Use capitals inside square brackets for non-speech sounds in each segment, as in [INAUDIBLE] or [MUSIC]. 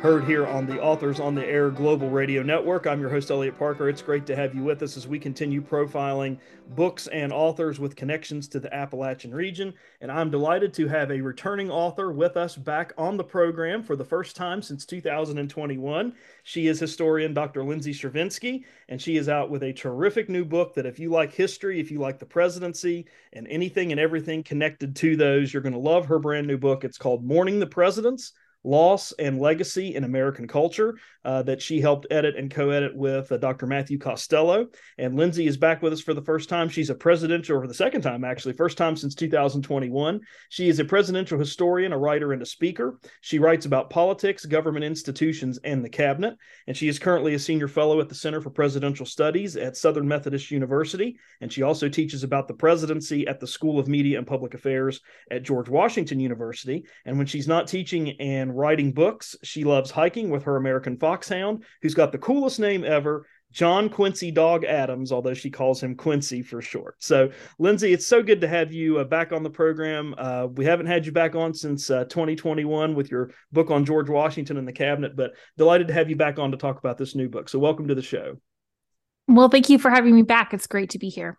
heard here on the Authors on the Air Global Radio Network. I'm your host, Elliot Parker. It's great to have you with us as we continue profiling books and authors with connections to the Appalachian region. And I'm delighted to have a returning author with us back on the program for the first time since 2021. She is historian Dr. Lindsay Chervinsky, and she is out with a terrific new book that if you like history, if you like the presidency, and anything and everything connected to those, you're going to love her brand new book. It's called Mourning the Presidents Loss and Legacy in American Culture uh, that she helped edit and co edit with uh, Dr. Matthew Costello. And Lindsay is back with us for the first time. She's a presidential, or the second time actually, first time since 2021. She is a presidential historian, a writer, and a speaker. She writes about politics, government institutions, and the cabinet. And she is currently a senior fellow at the Center for Presidential Studies at Southern Methodist University. And she also teaches about the presidency at the School of Media and Public Affairs at George Washington University. And when she's not teaching and and writing books. She loves hiking with her American foxhound, who's got the coolest name ever. John Quincy Dog Adams, although she calls him Quincy for short. So, Lindsay, it's so good to have you uh, back on the program. Uh, we haven't had you back on since uh, 2021 with your book on George Washington and the cabinet, but delighted to have you back on to talk about this new book. So, welcome to the show. Well, thank you for having me back. It's great to be here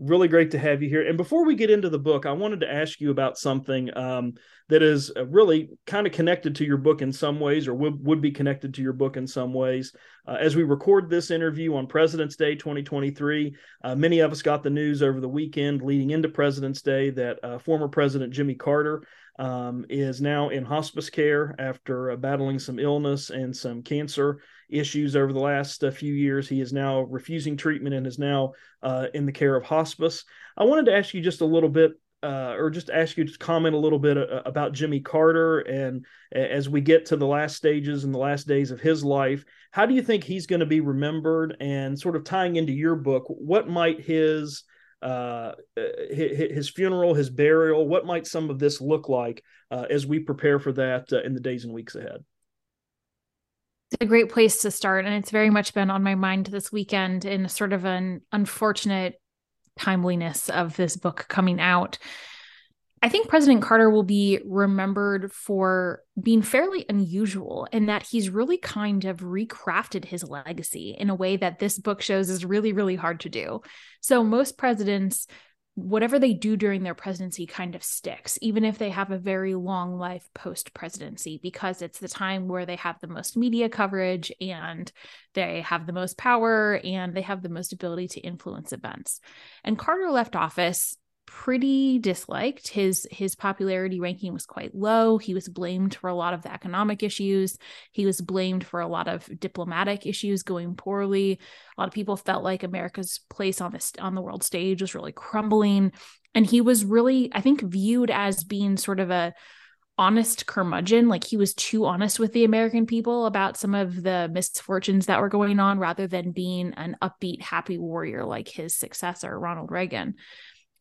really great to have you here. And before we get into the book, I wanted to ask you about something um, that is uh, really kind of connected to your book in some ways, or would, would be connected to your book in some ways. Uh, as we record this interview on President's Day 2023, uh, many of us got the news over the weekend leading into President's Day that uh, former President Jimmy Carter um, is now in hospice care after uh, battling some illness and some cancer issues over the last uh, few years. He is now refusing treatment and is now uh, in the care of hospice. I wanted to ask you just a little bit. Uh, or just ask you to comment a little bit uh, about Jimmy Carter, and as we get to the last stages and the last days of his life, how do you think he's going to be remembered? And sort of tying into your book, what might his uh, his, funeral, his burial, what might some of this look like uh, as we prepare for that uh, in the days and weeks ahead? A great place to start. And it's very much been on my mind this weekend in sort of an unfortunate timeliness of this book coming out. I think President Carter will be remembered for being fairly unusual in that he's really kind of recrafted his legacy in a way that this book shows is really, really hard to do. So, most presidents whatever they do during their presidency kind of sticks, even if they have a very long life post presidency, because it's the time where they have the most media coverage and they have the most power and they have the most ability to influence events. And Carter left office pretty disliked. His his popularity ranking was quite low. He was blamed for a lot of the economic issues. He was blamed for a lot of diplomatic issues going poorly. A lot of people felt like America's place on this on the world stage was really crumbling. And he was really, I think, viewed as being sort of a honest curmudgeon. Like he was too honest with the American people about some of the misfortunes that were going on rather than being an upbeat, happy warrior like his successor, Ronald Reagan.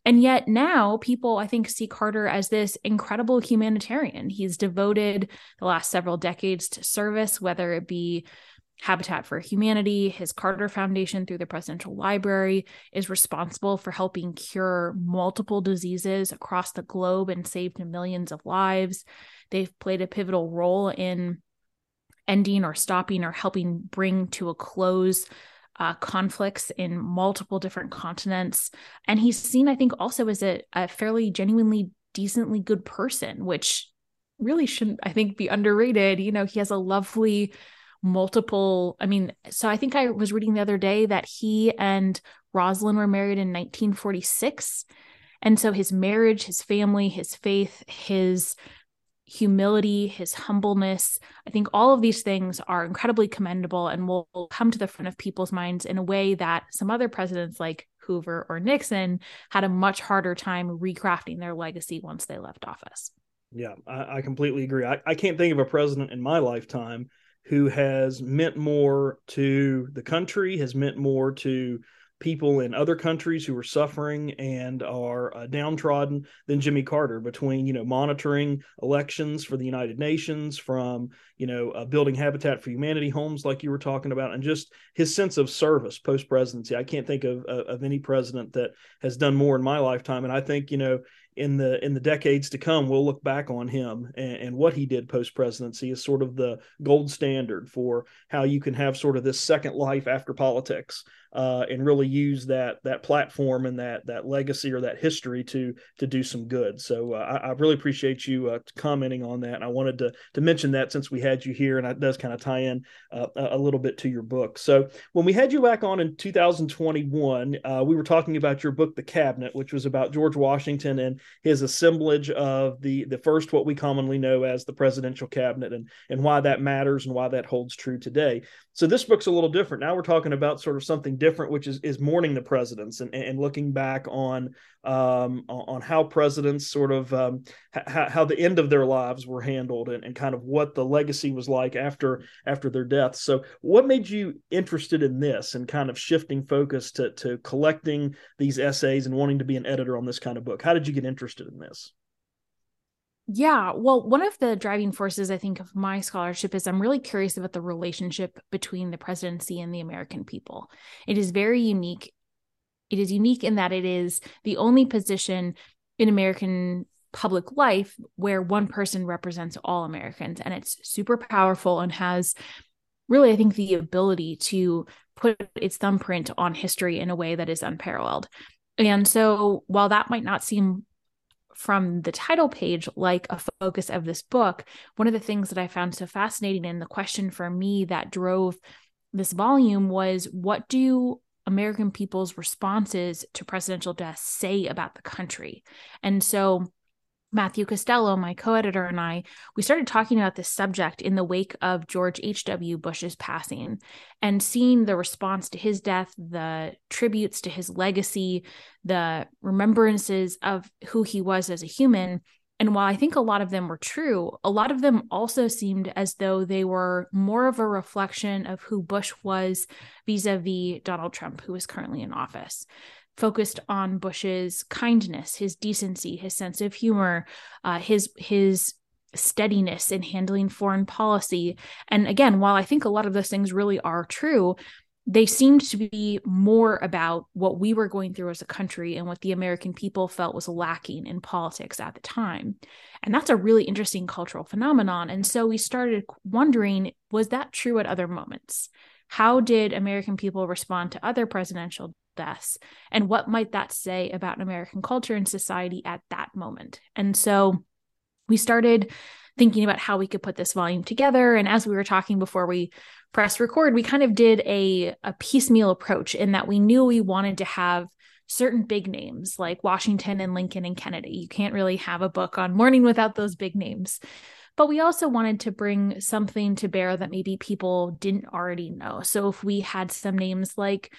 And yet now people, I think, see Carter as this incredible humanitarian. He's devoted the last several decades to service, whether it be Habitat for Humanity, his Carter Foundation through the Presidential Library is responsible for helping cure multiple diseases across the globe and saved millions of lives. They've played a pivotal role in ending or stopping or helping bring to a close uh, conflicts in multiple different continents. And he's seen, I think, also as a, a fairly genuinely decently good person, which really shouldn't, I think, be underrated. You know, he has a lovely multiple i mean so i think i was reading the other day that he and Rosalynn were married in 1946 and so his marriage his family his faith his humility, his humbleness. I think all of these things are incredibly commendable and will come to the front of people's minds in a way that some other presidents like Hoover or Nixon had a much harder time recrafting their legacy once they left office. Yeah, I, I completely agree. I, I can't think of a president in my lifetime who has meant more to the country, has meant more to people in other countries who are suffering and are uh, downtrodden than Jimmy Carter between you know monitoring elections for the United Nations from you know uh, building Habitat for Humanity homes like you were talking about and just his sense of service post presidency I can't think of, of of any president that has done more in my lifetime and I think you know in the in the decades to come we'll look back on him and, and what he did post presidency as sort of the gold standard for how you can have sort of this second life after politics uh, and really use that that platform and that that legacy or that history to to do some good. So uh, I, I, really appreciate you uh, commenting on that. And I wanted to to mention that since we had you here, and it does kind of tie in uh, a little bit to your book. So when we had you back on in 2021, uh, we were talking about your book, The Cabinet, which was about George Washington and his assemblage of the the first what we commonly know as the presidential cabinet, and and why that matters and why that holds true today. So this book's a little different. Now we're talking about sort of something different, which is is mourning the presidents and, and looking back on um, on how presidents sort of um, how, how the end of their lives were handled and, and kind of what the legacy was like after after their deaths. So what made you interested in this and kind of shifting focus to to collecting these essays and wanting to be an editor on this kind of book? How did you get interested in this? Yeah, well, one of the driving forces I think of my scholarship is I'm really curious about the relationship between the presidency and the American people. It is very unique. It is unique in that it is the only position in American public life where one person represents all Americans and it's super powerful and has really I think the ability to put its thumbprint on history in a way that is unparalleled. And so while that might not seem from the title page like a focus of this book, one of the things that I found so fascinating and the question for me that drove this volume was what do American people's responses to presidential death say about the country? And so Matthew Costello, my co editor, and I, we started talking about this subject in the wake of George H.W. Bush's passing and seeing the response to his death, the tributes to his legacy, the remembrances of who he was as a human. And while I think a lot of them were true, a lot of them also seemed as though they were more of a reflection of who Bush was vis a vis Donald Trump, who is currently in office focused on Bush's kindness, his decency, his sense of humor, uh, his his steadiness in handling foreign policy. And again, while I think a lot of those things really are true, they seemed to be more about what we were going through as a country and what the American people felt was lacking in politics at the time. And that's a really interesting cultural phenomenon. And so we started wondering was that true at other moments? How did American people respond to other presidential deaths and what might that say about American culture and society at that moment. And so we started thinking about how we could put this volume together and as we were talking before we press record we kind of did a a piecemeal approach in that we knew we wanted to have certain big names like Washington and Lincoln and Kennedy. You can't really have a book on mourning without those big names. But we also wanted to bring something to bear that maybe people didn't already know. So if we had some names like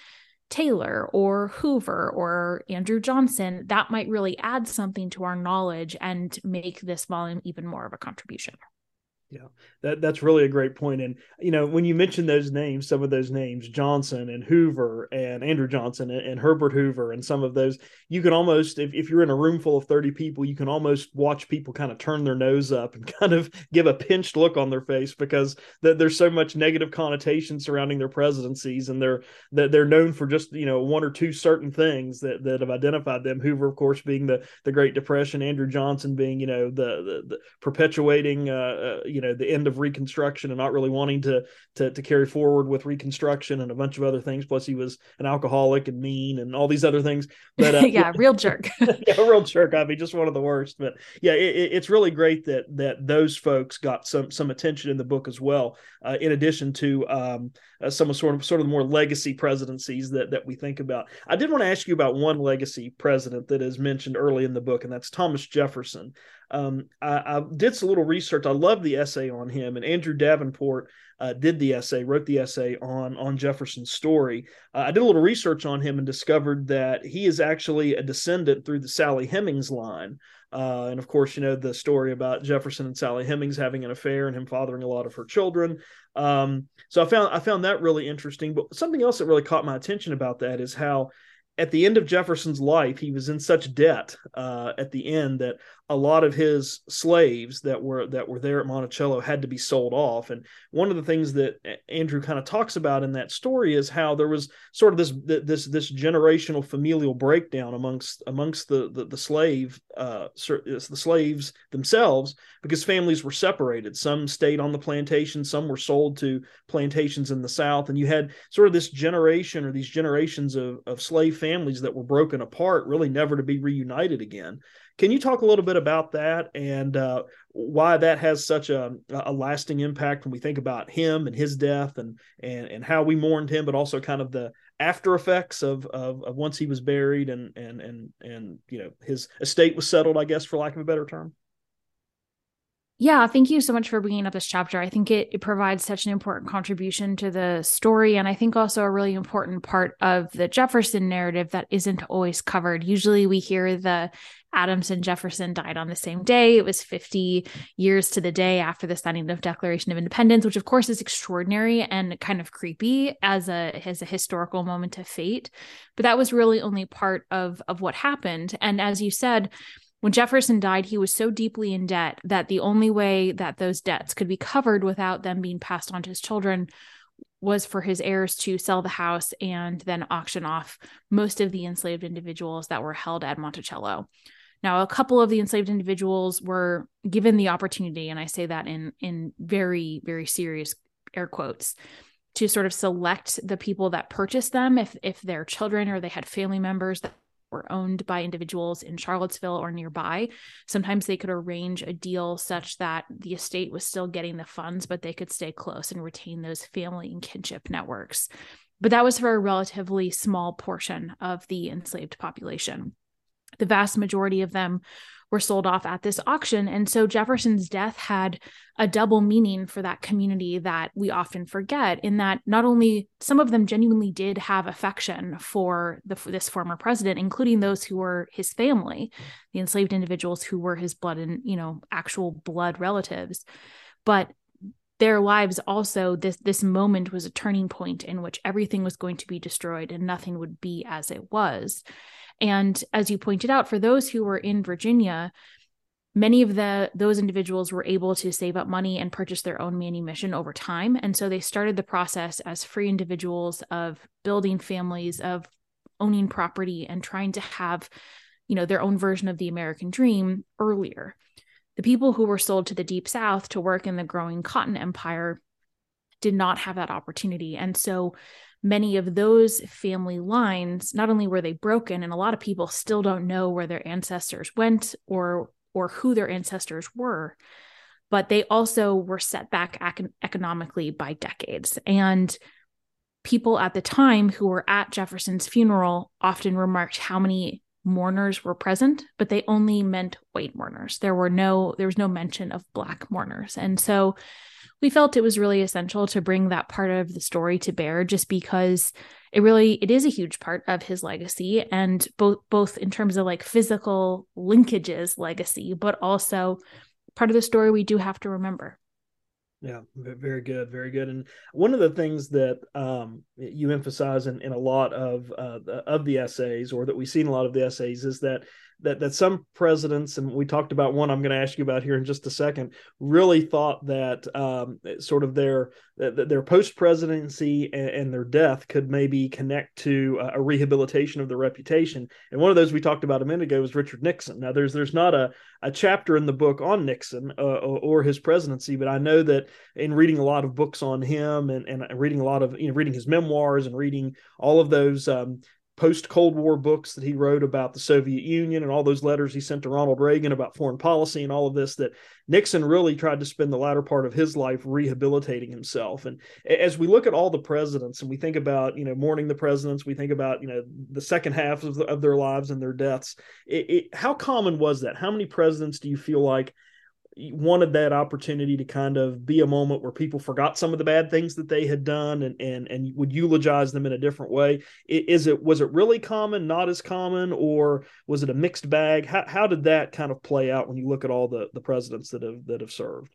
Taylor or Hoover or Andrew Johnson, that might really add something to our knowledge and make this volume even more of a contribution. Yeah, that that's really a great point. And you know, when you mention those names, some of those names, Johnson and Hoover and Andrew Johnson and, and, Herbert Hoover and some of those, you can almost, if, if you're in a room full of 30 people, you can almost watch people kind of turn their nose up and [LAUGHS] kind of give a pinched look on their face because th- there's so much negative connotation surrounding their presidencies and they're that they're known for just, you know, one or two certain things that, that have identified them. Hoover, of course, being the the Great Depression, Andrew Johnson being, you know, the the, the perpetuating uh, uh you you know the end of reconstruction and not really wanting to, to to carry forward with reconstruction and a bunch of other things. Plus he was an alcoholic and mean and all these other things. But uh, [LAUGHS] yeah real jerk. [LAUGHS] Yeah real jerk. I mean just one of the worst. But yeah it, it's really great that that those folks got some some attention in the book as well uh, in addition to um, uh, some of sort of sort of the more legacy presidencies that that we think about. I did want to ask you about one legacy president that is mentioned early in the book and that's thomas jefferson. Um, I, I, did some little research. I love the essay on him, and Andrew Davenport uh, did the essay, wrote the essay on on Jefferson's story. Uh, I did a little research on him and discovered that he is actually a descendant through the Sally Hemings line Uh, and of course, you know the story about Jefferson and Sally Hemings having an affair and him fathering a lot of her children. Um, so I found I found that really interesting. But something else that really caught my attention about that is how at the end of Jefferson's life, he was in such debt uh, at the end that a lot of his slaves that were that were there at Monticello had to be sold off. And one of the things that Andrew kind of talks about in that story is how there was sort of this this this generational familial breakdown amongst amongst the the, the slave uh, the slaves themselves because families were separated. Some stayed on the plantation, some were sold to plantations in the South, and you had sort of this generation or these generations of of slave families that were broken apart, really never to be reunited again. Can you talk a little bit about that and uh, why that has such a, a lasting impact when we think about him and his death and and and how we mourned him, but also kind of the after effects of, of, of once he was buried and and and and you know his estate was settled, I guess, for lack of a better term. Yeah, thank you so much for bringing up this chapter. I think it, it, provides such an important contribution to the story. And I think also a really important part of the Jefferson narrative that isn't always covered. Usually we hear the Adams and Jefferson died on the same day. It was 50 years to the day after the signing of Declaration of Independence, which of course is extraordinary and kind of creepy as a as a historical moment of fate. But that was really only part of of what happened. And as you said, when Jefferson died, he was so deeply in debt that the only way that those debts could be covered without them being passed on to his children was for his heirs to sell the house and then auction off most of the enslaved individuals that were held at Monticello. Now, a couple of the enslaved individuals were given the opportunity, and I say that in in very, very serious air quotes, to sort of select the people that purchased them if if they're children or they had family members that were owned by individuals in Charlottesville or nearby. Sometimes they could arrange a deal such that the estate was still getting the funds, but they could stay close and retain those family and kinship networks. But that was for a relatively small portion of the enslaved population. The vast majority of them were sold off at this auction. And so Jefferson's death had a double meaning for that community that we often forget, in that not only some of them genuinely did have affection for the, this former president, including those who were his family, the enslaved individuals who were his blood and, you know, actual blood relatives. But their lives also this this moment was a turning point in which everything was going to be destroyed and nothing would be as it was and as you pointed out, for those who were in Virginia, many of the those individuals were able to save up money and purchase their own manumission over time. And so they started the process as free individuals of building families of owning property and trying to have you know their own version of the american dream earlier. The people who were sold to the deep south to work in the growing cotton empire did not have that opportunity. And so many of those family lines not only were they broken and a lot of people still don't know where their ancestors went or or who their ancestors were but they also were set back ec- economically by decades. And people at the time who were at Jefferson's funeral often remarked how many mourners were present but they only meant white mourners. There were no there was no mention of black mourners. And so we felt it was really essential to bring that part of the story to bear just because it really it is a huge part of his legacy and both both in terms of like physical linkages legacy but also part of the story we do have to remember yeah, very good, very good. And one of the things that um, you emphasize in, in a lot of uh, of the essays, or that we see in a lot of the essays, is that that that some presidents, and we talked about one I'm going to ask you about here in just a second, really thought that um, sort of their their post presidency and, and, their death could maybe connect to a rehabilitation of their reputation. And one of those we talked about a minute ago was Richard Nixon. Now, there's there's not a a chapter in the book on Nixon uh, or, or, his presidency, but I know that in reading a lot of books on him and, and reading a lot of you know reading his memoirs and reading all of those um, post Cold War books that he wrote about the Soviet Union and all those letters he sent to Ronald Reagan about foreign policy and all of this, that Nixon really tried to spend the latter part of his life rehabilitating himself. And as we look at all the presidents and we think about, you know, mourning the presidents, we think about, you know, the second half of, the, of their lives and their deaths, it, it, how common was that? How many presidents do you feel like? Wanted that opportunity to kind of be a moment where people forgot some of the bad things that they had done and and and would eulogize them in a different way. Is it was it really common not as common or was it a mixed bag? How, how did that kind of play out when you look at all the the presidents that have that have served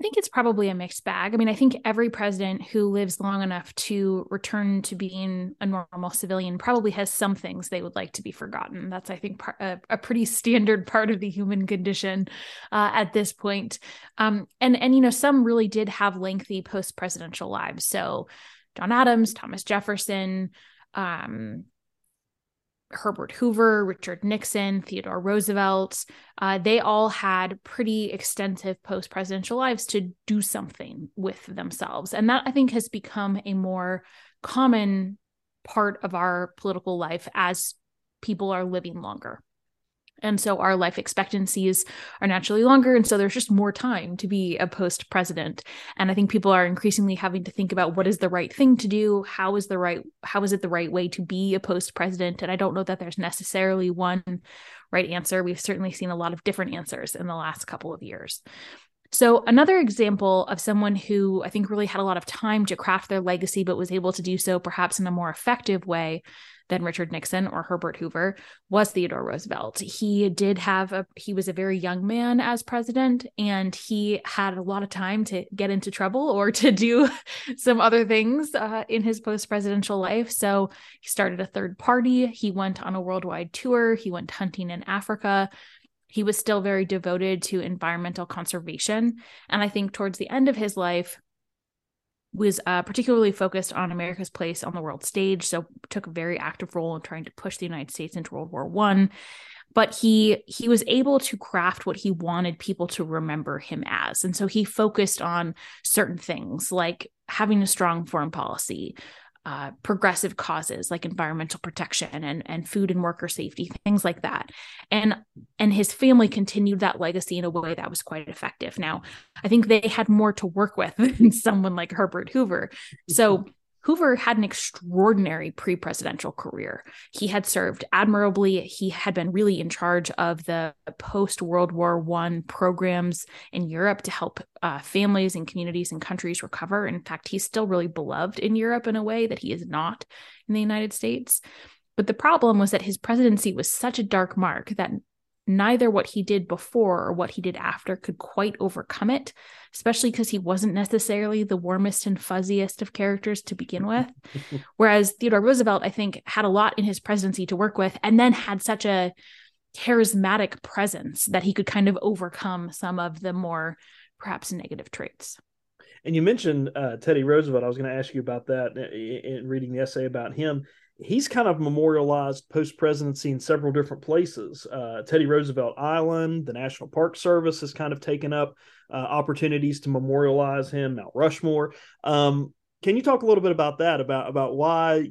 I think it's probably a mixed bag. I mean, I think every president who lives long enough to return to being a normal civilian probably has some things they would like to be forgotten. That's, I think, part, a, a, pretty standard part of the human condition uh, at this point. Um, and and you know, some really did have lengthy post presidential lives. So John Adams, Thomas Jefferson, um, Herbert Hoover, Richard Nixon, Theodore Roosevelt, uh, they all had pretty extensive post presidential lives to do something with themselves. And that I think has become a more common part of our political life as people are living longer. And so our life expectancies are naturally longer. And so there's just more time to be a post president. And I think people are increasingly having to think about what is the right thing to do? How is the right, how is it the right way to be a post president? And I don't know that there's necessarily one right answer. We've certainly seen a lot of different answers in the last couple of years. So, another example of someone who I think really had a lot of time to craft their legacy, but was able to do so perhaps in a more effective way than Richard Nixon or Herbert Hoover was Theodore Roosevelt. He did have a he was a very young man as president and he had a lot of time to get into trouble or to do [LAUGHS] some other things uh, in his post-presidential life. So he started a third party, he went on a worldwide tour, he went hunting in Africa. He was still very devoted to environmental conservation. And I think towards the end of his life, was uh, particularly focused on America's place on the world stage, so took a very active role in trying to push the United States into World War One. But he he was able to craft what he wanted people to remember him as, and so he focused on certain things like having a strong foreign policy, uh, progressive causes like environmental protection and, and food and worker safety, things like that. And and his family continued that legacy in a way that was quite effective. Now, I think they had more to work with [LAUGHS] than someone like Herbert Hoover. So Hoover had an extraordinary pre presidential career. He had served admirably. He had been really in charge of the post World War I programs in Europe to help uh, families and communities and countries recover. In fact, he's still really beloved in Europe in a way that he is not in the United States. But the problem was that his presidency was such a dark mark that neither what he did before or what he did after could quite overcome it, especially because he wasn't necessarily the warmest and fuzziest of characters to begin with. [LAUGHS] Whereas Theodore Roosevelt, I think, had a lot in his presidency to work with and then had such a charismatic presence that he could kind of overcome some of the more perhaps negative traits. And you mentioned uh, Teddy Roosevelt. I was going to ask you about that in, in reading the essay about him he's kind of memorialized post presidency in several different places. Uh, Teddy Roosevelt Island, the National Park Service has kind of taken up uh, opportunities to memorialize him. Mount Rushmore. Um, can you talk a little bit about that? About about why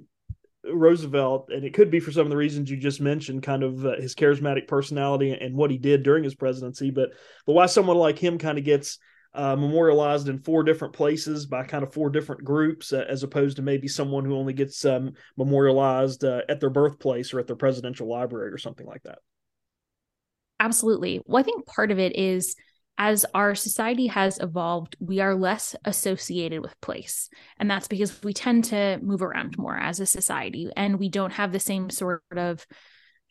Roosevelt, and it could be for some of the reasons you just mentioned, kind of uh, his charismatic personality and what he did during his presidency, but but why someone like him kind of gets uh, memorialized in four different places by kind of four different groups, uh, as opposed to maybe someone who only gets um, memorialized uh, at their birthplace or at their presidential library or something like that. Absolutely. Well, I think part of it is as our society has evolved, we are less associated with place. And that's because we tend to move around more as a society and we don't have the same sort of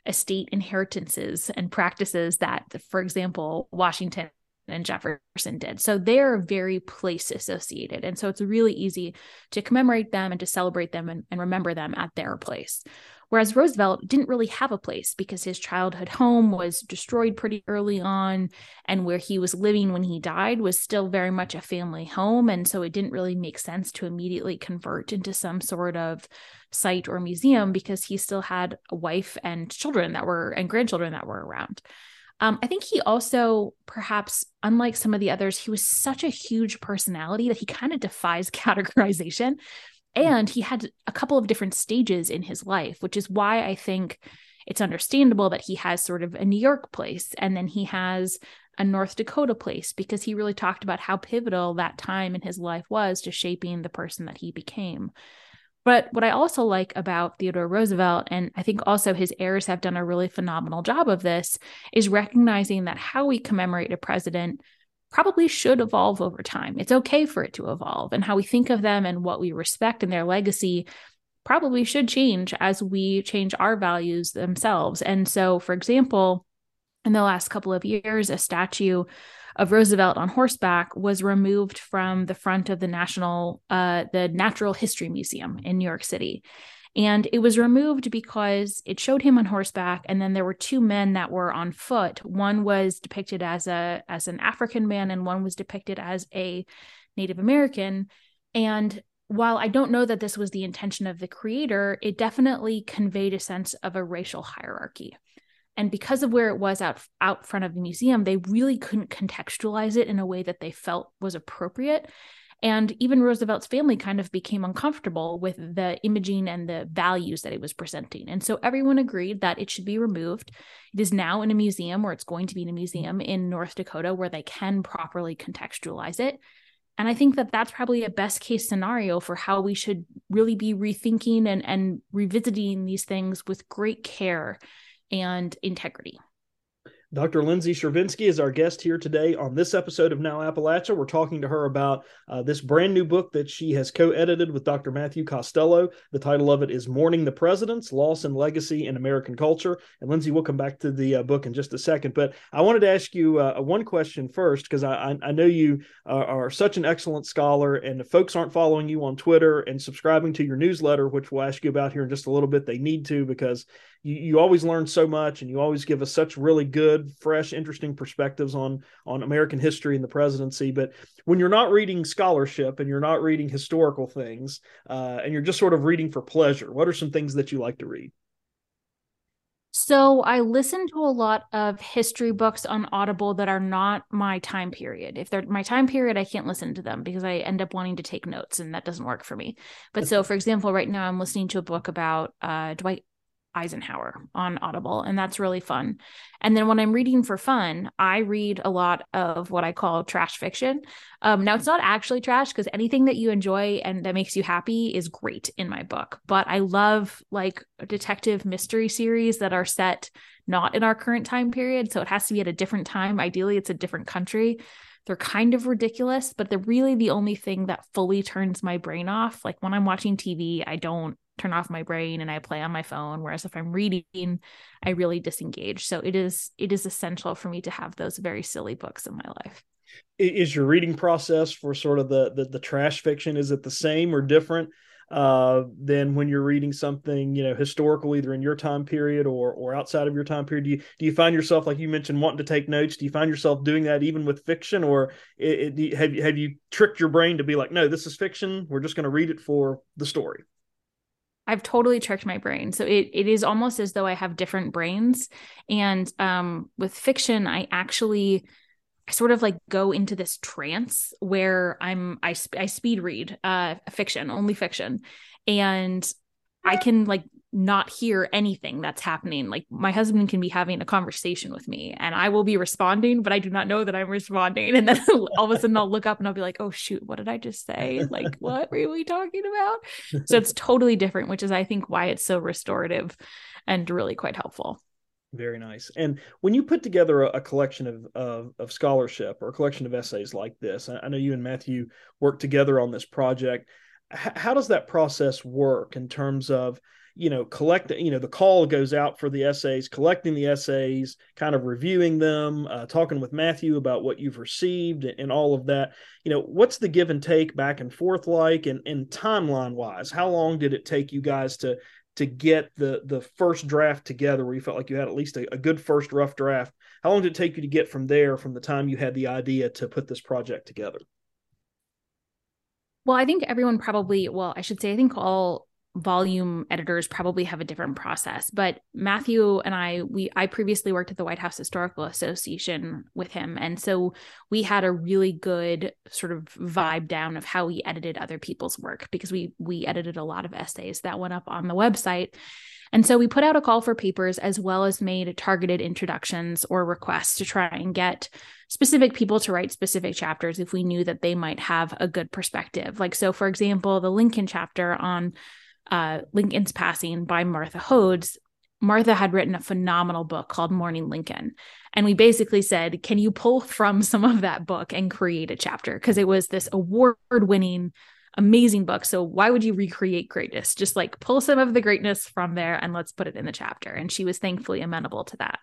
estate inheritances and practices that, for example, Washington and Jefferson did. So they're very place associated. And so it's really easy to commemorate them and to celebrate them and, and, remember them at their place. Whereas Roosevelt didn't really have a place because his childhood home was destroyed pretty early on. And where he was living when he died was still very much a family home. And so it didn't really make sense to immediately convert into some sort of site or museum because he still had a wife and children that were and grandchildren that were around. Um, I think he also, perhaps unlike some of the others, he was such a huge personality that he kind of defies [LAUGHS] categorization. And he had a couple of different stages in his life, which is why I think it's understandable that he has sort of a New York place and then he has a North Dakota place because he really talked about how pivotal that time in his life was to shaping the person that he became. But what I also like about Theodore Roosevelt, and I think also his heirs have done a really phenomenal job of this, is recognizing that how we commemorate a president probably should evolve over time. It's okay for it to evolve, and how we think of them and what we respect in their legacy probably should change as we change our values themselves. And so, for example, in the last couple of years, a statue of Roosevelt on horseback was removed from the front of the National, uh, the Natural History Museum in New York City. And it was removed because it showed him on horseback, and then there were two men that were on foot. One was depicted as a as an African man, and one was depicted as a Native American. And while I don't know that this was the intention of the creator, it definitely conveyed a sense of a racial hierarchy. And because of where it was out out front of the museum, they really couldn't contextualize it in a way that they felt was appropriate. And even Roosevelt's family kind of became uncomfortable with the imaging and the values that it was presenting. And so everyone agreed that it should be removed. It is now in a museum, or it's going to be in a museum in North Dakota where they can properly contextualize it. And I think that that's probably a best case scenario for how we should really be rethinking and, and revisiting these things with great care and integrity. Dr. Lindsay Chervinsky is our guest here today on this episode of Now Appalachia. We're talking to her about uh, this brand new book that she has co edited with Dr. Matthew Costello. The title of it is Mourning the Presidents Loss and Legacy in American Culture. And Lindsay, we'll come back to the uh, book in just a second. But I wanted to ask you uh, one question first, because I, I, know you are such an excellent scholar, and if folks aren't following you on Twitter and subscribing to your newsletter, which we'll ask you about here in just a little bit, they need to because you, you always learn so much and you always give us such really good fresh interesting perspectives on on american history and the presidency but when you're not reading scholarship and you're not reading historical things uh, and you're just sort of reading for pleasure what are some things that you like to read so I listen to a lot of history books on Audible that are not my time period. If they're my time period, I can't listen to them because I end up wanting to take notes and that doesn't work for me. But so for example, right now I'm listening to a book about uh, Dwight Eisenhower on Audible, and that's really fun. And then when I'm reading for fun, I read a lot of what I call trash fiction. Um, now, it's not actually trash because anything that you enjoy and that makes you happy is great in my book. But I love like detective mystery series that are set not in our current time period. So it has to be at a different time. Ideally, it's a different country. They're kind of ridiculous, but they're really the only thing that fully turns my brain off. Like when I'm watching TV, I don't turn off my brain and I play on my phone whereas if I'm reading I really disengage. So it is it is essential for me to have those very silly books in my life. Is your reading process for sort of the the, the trash fiction is it the same or different uh, than when you're reading something you know historical either in your time period or or outside of your time period? Do you do you find yourself like you mentioned wanting to take notes? Do you find yourself doing that even with fiction or it, it, have, have you tricked your brain to be like no this is fiction. We're just going to read it for the story I've totally tricked my brain. So it it is almost as though I have different brains. And um, with fiction, I actually I sort of like go into this trance where I'm I I speed read uh fiction, only fiction. And I can like not hear anything that's happening. Like my husband can be having a conversation with me and I will be responding, but I do not know that I'm responding. And then [LAUGHS] all of a sudden I'll look up and I'll be like, oh shoot, what did I just say? Like, [LAUGHS] what were we talking about? So it's totally different, which is I think why it's so restorative and really quite helpful. Very nice. And when you put together a, a collection of, of, of scholarship or a collection of essays like this, I, I know you and Matthew worked together on this project. H- how does that process work in terms of you know collect you know the call goes out for the essays collecting the essays kind of reviewing them uh, talking with matthew about what you've received and, all of that. You know what's the give and take back and forth like and, and timeline wise how long did it take you guys to to get the the first draft together where you felt like you had at least a, a good first rough draft? How long did it take you to get from there from the time you had the idea to put this project together? Well, I think everyone probably, well, I should say, I think all volume editors probably have a different process but matthew and i we i previously worked at the white house historical association with him and so we had a really good sort of vibe down of how we edited other people's work because we we edited a lot of essays that went up on the website and so we put out a call for papers as well as made targeted introductions or requests to try and get specific people to write specific chapters if we knew that they might have a good perspective. Like, so for example, the Lincoln chapter on uh, Lincoln's Passing by Martha Hodes, Martha had written a phenomenal book called Mourning Lincoln. And we basically said, can you pull from [LAUGHS] some of that book and create a chapter? Because it was this award winning, amazing book. So why would you recreate greatness? Just like pull some of the greatness from there and let's put it in the chapter. And she was thankfully amenable to that.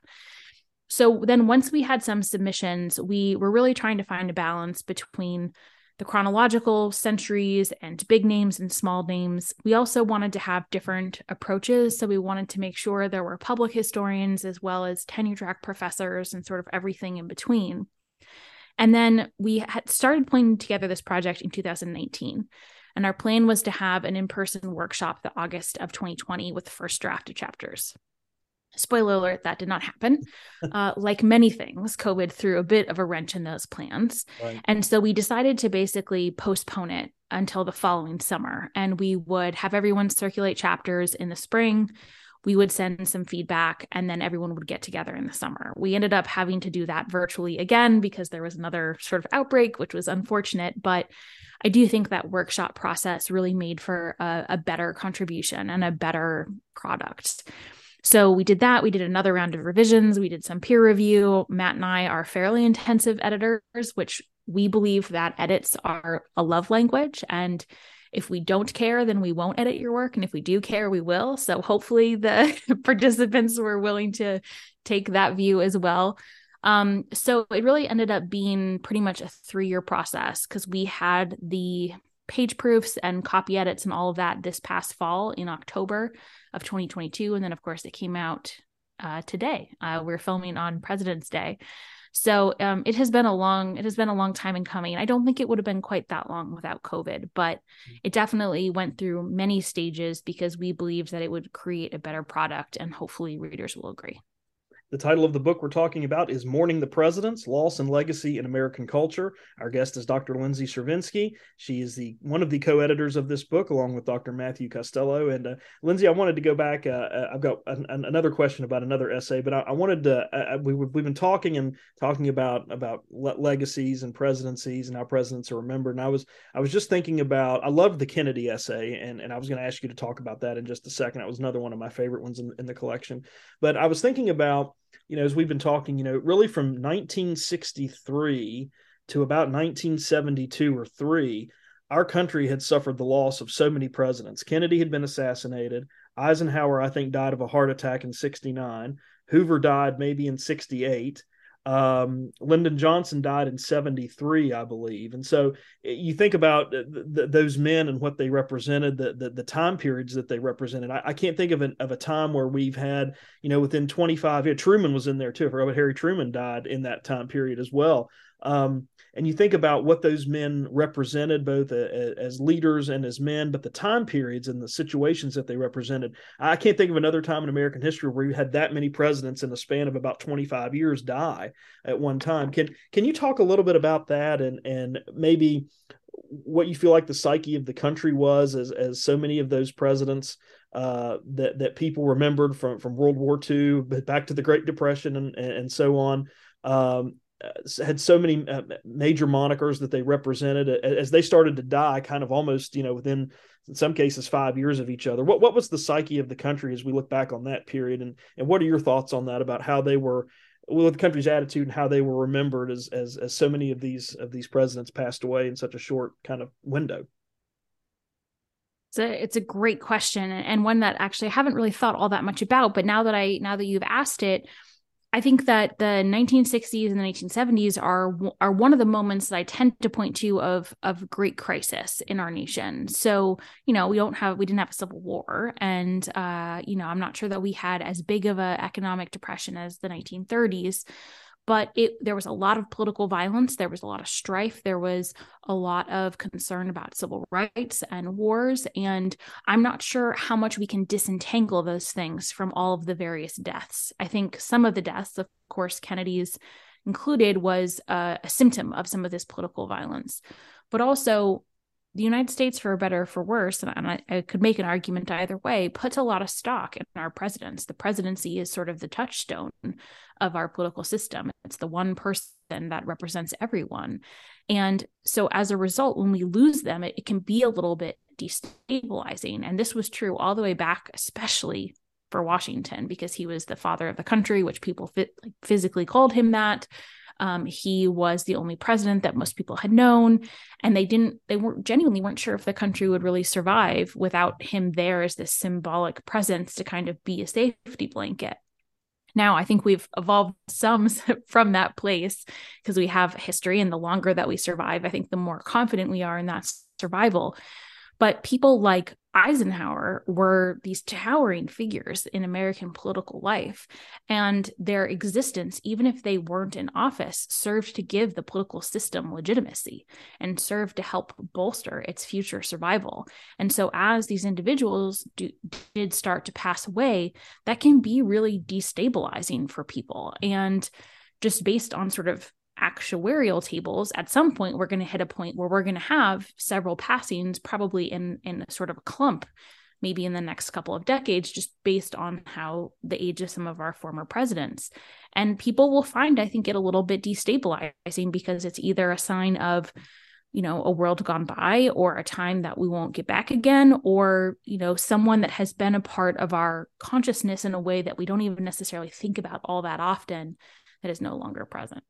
So then once we had some submissions, we were really trying to find a balance between the chronological centuries and big names and small names. We also wanted to have different approaches. So we wanted to make sure there were public historians as well as tenure track professors and sort of everything in between. And then we had started putting together this project in 2019. And our plan was to have an in person workshop the August of 2020 with the first draft of chapters spoiler alert that did not happen. [LAUGHS] Uh, like many things covid threw a bit of a wrench in those plans. Right. and so we decided to basically postpone it until the following summer. And we would have everyone circulate chapters in the spring. We would send some feedback and then everyone would get together in the summer. We ended up having to do that virtually again because there was another sort of outbreak which was unfortunate. But I do think that workshop process really made for a, a better contribution and a better product. So we did that. We did another round of revisions. We did some peer review. Matt and I are fairly intensive editors, which we believe that edits are a love language. And if we don't care, then we won't edit your work. And if we do care, we will. So hopefully the [LAUGHS] participants were willing to take that view as well. Um, so it really ended up being pretty much a three year process because we had the page proofs and copy edits and all of that this past fall in October of 2022. And then, of course, it came out uh, today. Uh, we're filming on President's Day. So um, it has been a long, it has been a long time in coming. I don't think it would have been quite that long without COVID, but it definitely went through many stages because we believed that it would create a better product, and hopefully readers will agree. The title of the book we're talking about is Mourning the Presidents Loss and Legacy in American Culture. Our guest is Dr. Lindsay Chervinsky. She is the one of the co editors of this book, along with Dr. Matthew Costello. And uh, Lindsay, I wanted to go back. Uh, uh I've got an, another question about another essay, but I, I wanted to. Uh, uh, we, we've been talking and talking about about le- legacies and presidencies and how presidents are remembered. And I was I was just thinking about. I loved the Kennedy essay, and, and I was going to ask you to talk about that in just a second. That was another one of my favorite ones in, in the collection. But I was thinking about you know, as we've been talking, you know, really from 1963 to about 1972 or three, our country had suffered the loss of so many presidents. Kennedy had been assassinated. Eisenhower, I think, died of a heart attack in 69. Hoover died maybe in 68. Um, Lyndon Johnson died in 73, I believe. And so eh, you think about th- th- those men and what they represented, the, the, the time periods that they represented. I, I, can't think of, an, of a time where we've had, you know, within 25 years, Truman was in there too. Robert Harry Truman died in that time period as well. Um, and you think about what those men represented both as leaders and as men but the time periods and the situations that they represented i can't think of another time in american history where you had that many presidents in the span of about 25 years die at one time can can you talk a little bit about that and and maybe what you feel like the psyche of the country was as as so many of those presidents uh, that that people remembered from from World War II back to the Great Depression and and, so on. Um, uh, had so many uh, major monikers that they represented as they started to die kind of almost you know within in some cases five years of each other. What what was the psyche of the country as we look back on that period? And and what are your thoughts on that about how they were with the country's attitude and how they were remembered as as as so many of these of these presidents passed away in such a short kind of window? It's a, it's a great question and one that actually I haven't really thought all that much about but now that I now that you've asked it I think that the 1960s and the 1970s are are one of the moments that I tend to point to of of great crisis in our nation. So you know we don't have we didn't have a civil war, and uh, you know I'm not sure that we had as big of an economic depression as the 1930s, but it there was a lot of political violence there was a lot of strife there was a lot of concern about civil rights and wars and i'm not sure how much we can disentangle those things from all of the various deaths. I think some of the deaths of course kennedy's included was a, a symptom of some of this political violence. But also the United States, for better or for worse, and I, I, could make an argument either way, puts a lot of stock in our presidents. The presidency is sort of the touchstone of our political system. It's the one person that represents everyone. And so as a result, when we lose them, it, it can be a little bit destabilizing. And this was true all the way back, especially for Washington, because he was the father of the country, which people fit, like, physically called him that. Um, he was the only president that most people had known, and they didn't, they weren't genuinely weren't sure if the country would really survive without him there as this symbolic presence to kind of be a safety blanket. Now, I think we've evolved some [LAUGHS] from that place because we have history, and the longer that we survive, I think the more confident we are in that survival. But people like Eisenhower were these towering figures in American political life. And their existence, even if they weren't in office, served to give the political system legitimacy and served to help bolster its future survival. And so, as these individuals do, did start to pass away, that can be really destabilizing for people. And just based on sort of actuarial tables at some point we're going to hit a point where we're going to have several passings probably in in sort of a clump maybe in the next couple of decades just based on how the age of some of our former presidents. And people will find i think it a little bit destabilizing because it's either a sign of you know a world gone by or a time that we won't get back again or you know someone that has been a part of our consciousness in a way that we don't even necessarily think about all that often that is no longer present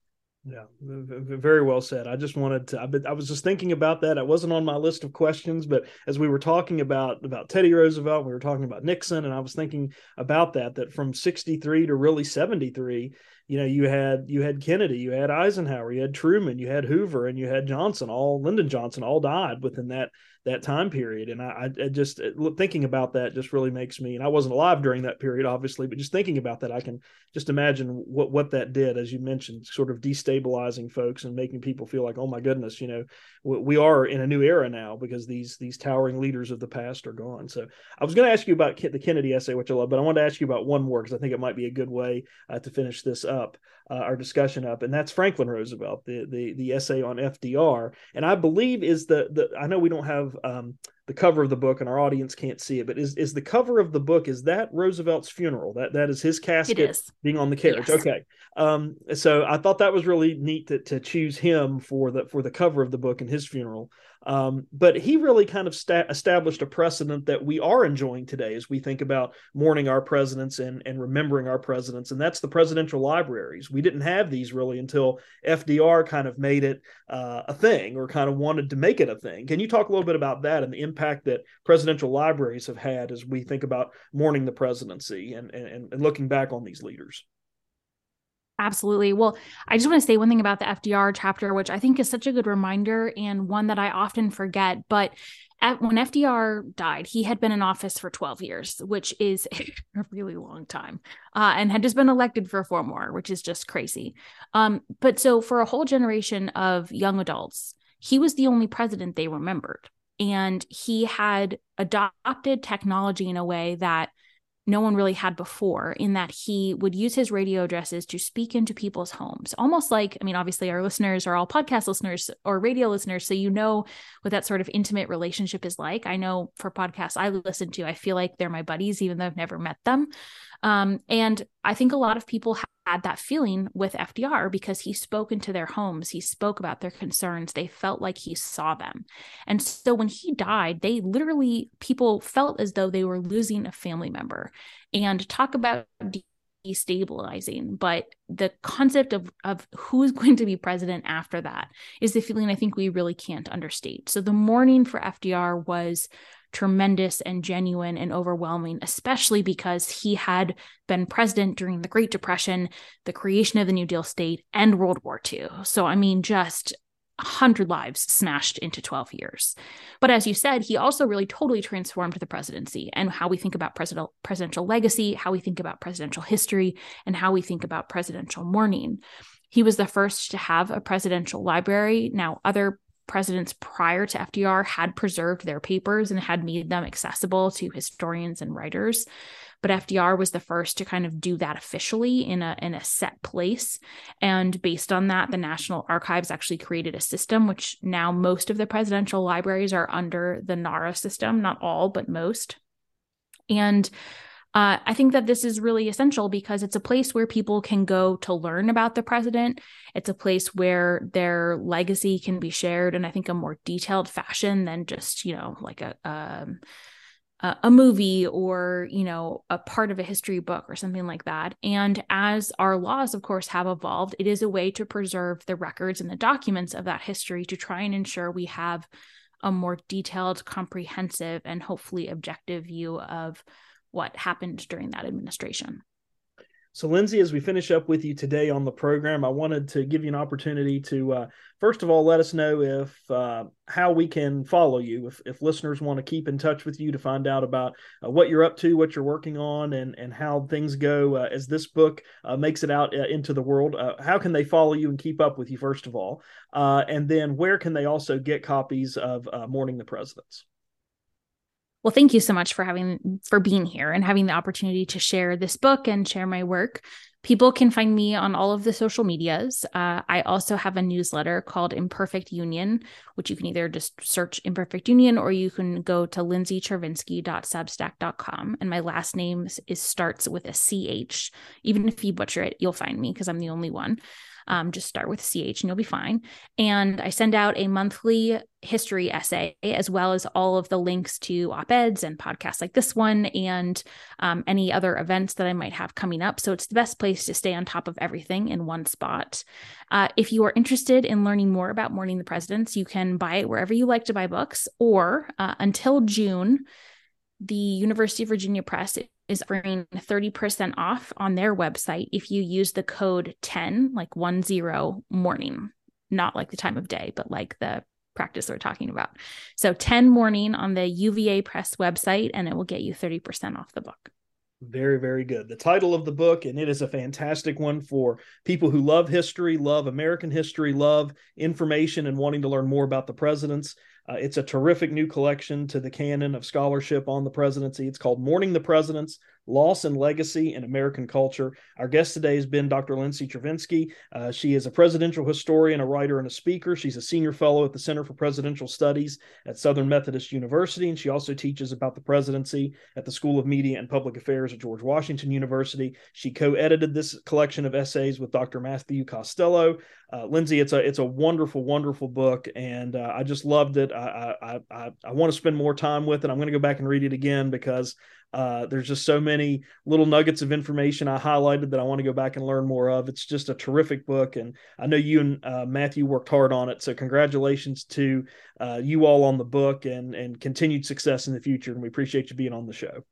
yeah, very well said. I just wanted to. I, I was just thinking about that. It wasn't on my list of questions, but as we were talking about about Teddy Roosevelt, we were talking about Nixon, and I was thinking about that. That from '63 to really '73, you know, you had you had Kennedy, you had Eisenhower, you had Truman, you had Hoover, and you had Johnson. All Lyndon Johnson all died within that that time period. And I, I just thinking about that just really makes me, and I wasn't alive during that period, obviously, but just thinking about that, I can just imagine what, what that did, as you mentioned, sort of destabilizing folks and making people feel like, oh my goodness, you know, we are in a new era now because these, these towering leaders of the past are gone. So I was going to ask you about the Kennedy essay, which I love, but I wanted to ask you about one more because I think it might be a good way uh, to finish this up, uh, our discussion up. And that's Franklin Roosevelt, the, the, the essay on FDR. And I believe is the, the, I know we don't have um, the cover of the book, and our audience can't see it. But is is the cover of the book is that Roosevelt's funeral? That that is his casket is. being on the carriage. Yes. Okay. Um, so I thought that was really neat to, to choose him for the for the cover of the book and his funeral. Um, but he really kind of sta- established a precedent that we are enjoying today as we think about mourning our presidents and, and remembering our presidents. And that's the presidential libraries. We didn't have these really until FDR kind of made it uh, a thing or kind of wanted to make it a thing. Can you talk a little bit about that and the impact that presidential libraries have had as we think about mourning the presidency and, and, and looking back on these leaders? Absolutely. Well, I just want to say one thing about the FDR chapter, which I think is such a good reminder and one that I often forget. But when FDR died, he had been in office for 12 years, which is [LAUGHS] a really long time, uh, and had just been elected for four more, which is just crazy. Um, but so for a whole generation of young adults, he was the only president they remembered. And he had adopted technology in a way that no one really had before in that he would use his radio addresses to speak into people's homes. Almost like i mean obviously our listeners are all podcast listeners or radio listeners so you know what that sort of intimate relationship is like. I know for podcasts i listen to i feel like they're my buddies even though i've never met them um, and I think a lot of people had that feeling with FDR because he spoke into their homes. He spoke about their concerns. They felt like he saw them. And so when he died, they literally, people felt as though they were losing a family member. And talk about destabilizing but the concept of of who's [LAUGHS] going to be president after that is the feeling i think we really can't understate so the mourning for fdr was tremendous and genuine and overwhelming, especially because he had been president during the Great Depression, the creation of the New Deal state, and World War II. So, I mean, just 100 lives smashed into 12 years. But as you said, he also really totally transformed the presidency and how we think about president, presidential legacy, how we think about presidential history, and how we think about presidential mourning. He was the first to have a presidential library. Now, other presidents prior to FDR had preserved their papers and had made them accessible to historians and writers. But FDR was the first to kind of do that officially in a in a set place. And based on that, the National Archives actually created a system, which now most of the presidential libraries are under the NARA system, not all, but most. And Uh, I think that this is really essential because it's a place where people can go to learn about the president. It's a place where their legacy can be shared in, I think, a more detailed fashion than just, you know, like a, um, a movie or you know a part of a history book or something like that and as our laws of course have evolved it is a way to preserve the records and the documents of that history to try and ensure we have a more detailed comprehensive and hopefully objective view of what happened during that administration so, Lindsay, as we finish up with you today on the program, I wanted to give you an opportunity to, uh, first of all, let us know if uh, how we can follow you. If, if listeners want to keep in touch with you to find out about uh, what you're up to, what you're working on, and and how things go uh, as this book uh, makes it out uh, into the world, how can they follow you and keep up with you? First of all, and then where can they also get copies of Mourning the Presidents? Well, thank you so much for having for being here and having the opportunity to share this book and share my work. People can find me on all of the social medias. Uh, I also have a newsletter called Imperfect Union, which you can either just search Imperfect Union or you can go to lindsaychervinsky.substack.com. And my last name is starts with a CH. Even if you butcher it, you'll find me because I'm the only one. Um, just start with CH and you'll be fine. And I send out a monthly history essay, as well as all of the links to op eds and podcasts like this one and um, any other events that I might have coming up. So it's the best place to stay on top of everything in one spot. Uh, if you are interested in learning more about Mourning the Presidents, you can buy it wherever you like to buy books, or uh, until June, the University of Virginia Press is offering 30% off on their website if you use the code 10, like 1 0 mourning, not like the time of day, but like the practice we're talking about. So 10 mourning on the UVA Press website, and it will get you 30% off the book. Very, very good. The title of the book, and it is a fantastic one for people who love history, love American history, love information, and wanting to learn more about the presidents. Uh, it's a terrific new collection to the canon of scholarship on the presidency. It's called Mourning the Presidents Loss and Legacy in American Culture. Our guest today has been Dr. Lindsay Chervinsky. Uh, she is a presidential historian, a writer, and a speaker. She's a senior fellow at the Center for Presidential Studies at Southern Methodist University, and she also teaches about the presidency at the School of Media and Public Affairs at George Washington University. She co-edited this collection of essays with Dr. Matthew Costello. Uh, Lindsay, it's a it's a wonderful, wonderful book, and uh, I just loved it. I I I, I want to spend more time with it. I'm going to go back and read it again because uh, there's just so many little nuggets of information I highlighted that I want to go back and learn more of. It's just a terrific book, and I know you and uh, Matthew worked hard on it. So congratulations to uh, you all on the book, and and continued success in the future. And we appreciate you being on the show.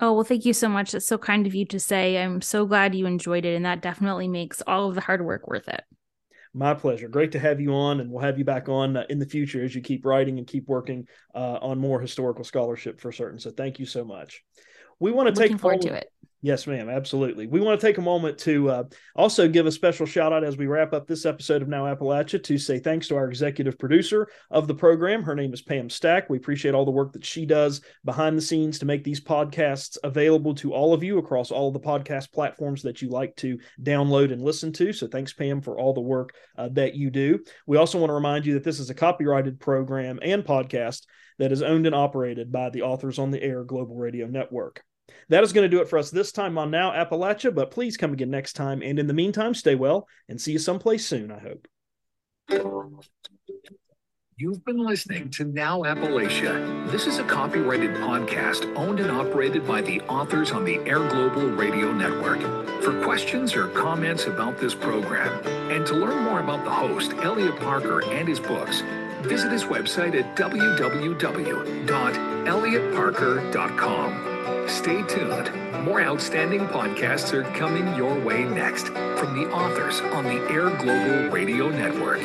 Oh, well, thank you so much. That's so kind of you to say. I'm so glad you enjoyed it. And that definitely makes all of the hard work worth it. My pleasure. Great to have you on, and we'll have you back on uh, in the future as you keep writing and keep working uh, on more historical scholarship for certain. So thank you so much. We want to take forward to it. Yes, ma'am. Absolutely. We want to take a moment to uh, also give a special shout out as we wrap up this episode of Now Appalachia to say thanks to our executive producer of the program. Her name is Pam Stack. We appreciate all the work that she does behind the scenes to make these podcasts available to all of you across all the podcast platforms that you like to download and listen to. So thanks, Pam, for all the work uh, that you do. We also want to remind you that this is a copyrighted program and podcast that is owned and operated by the Authors on the Air Global Radio Network. That is going to do it for us this time on Now Appalachia, but please come again next time. And in the meantime, stay well and see you someplace soon, I hope. You've been listening to Now Appalachia. This is a copyrighted podcast owned and operated by the authors on the Air Global Radio Network. For questions or comments about this program, and to learn more about the host, Elliot Parker, and his books, visit his website at www.elliottparker.com. Stay tuned. More outstanding podcasts are coming your way next from the authors on the Air Global Radio Network.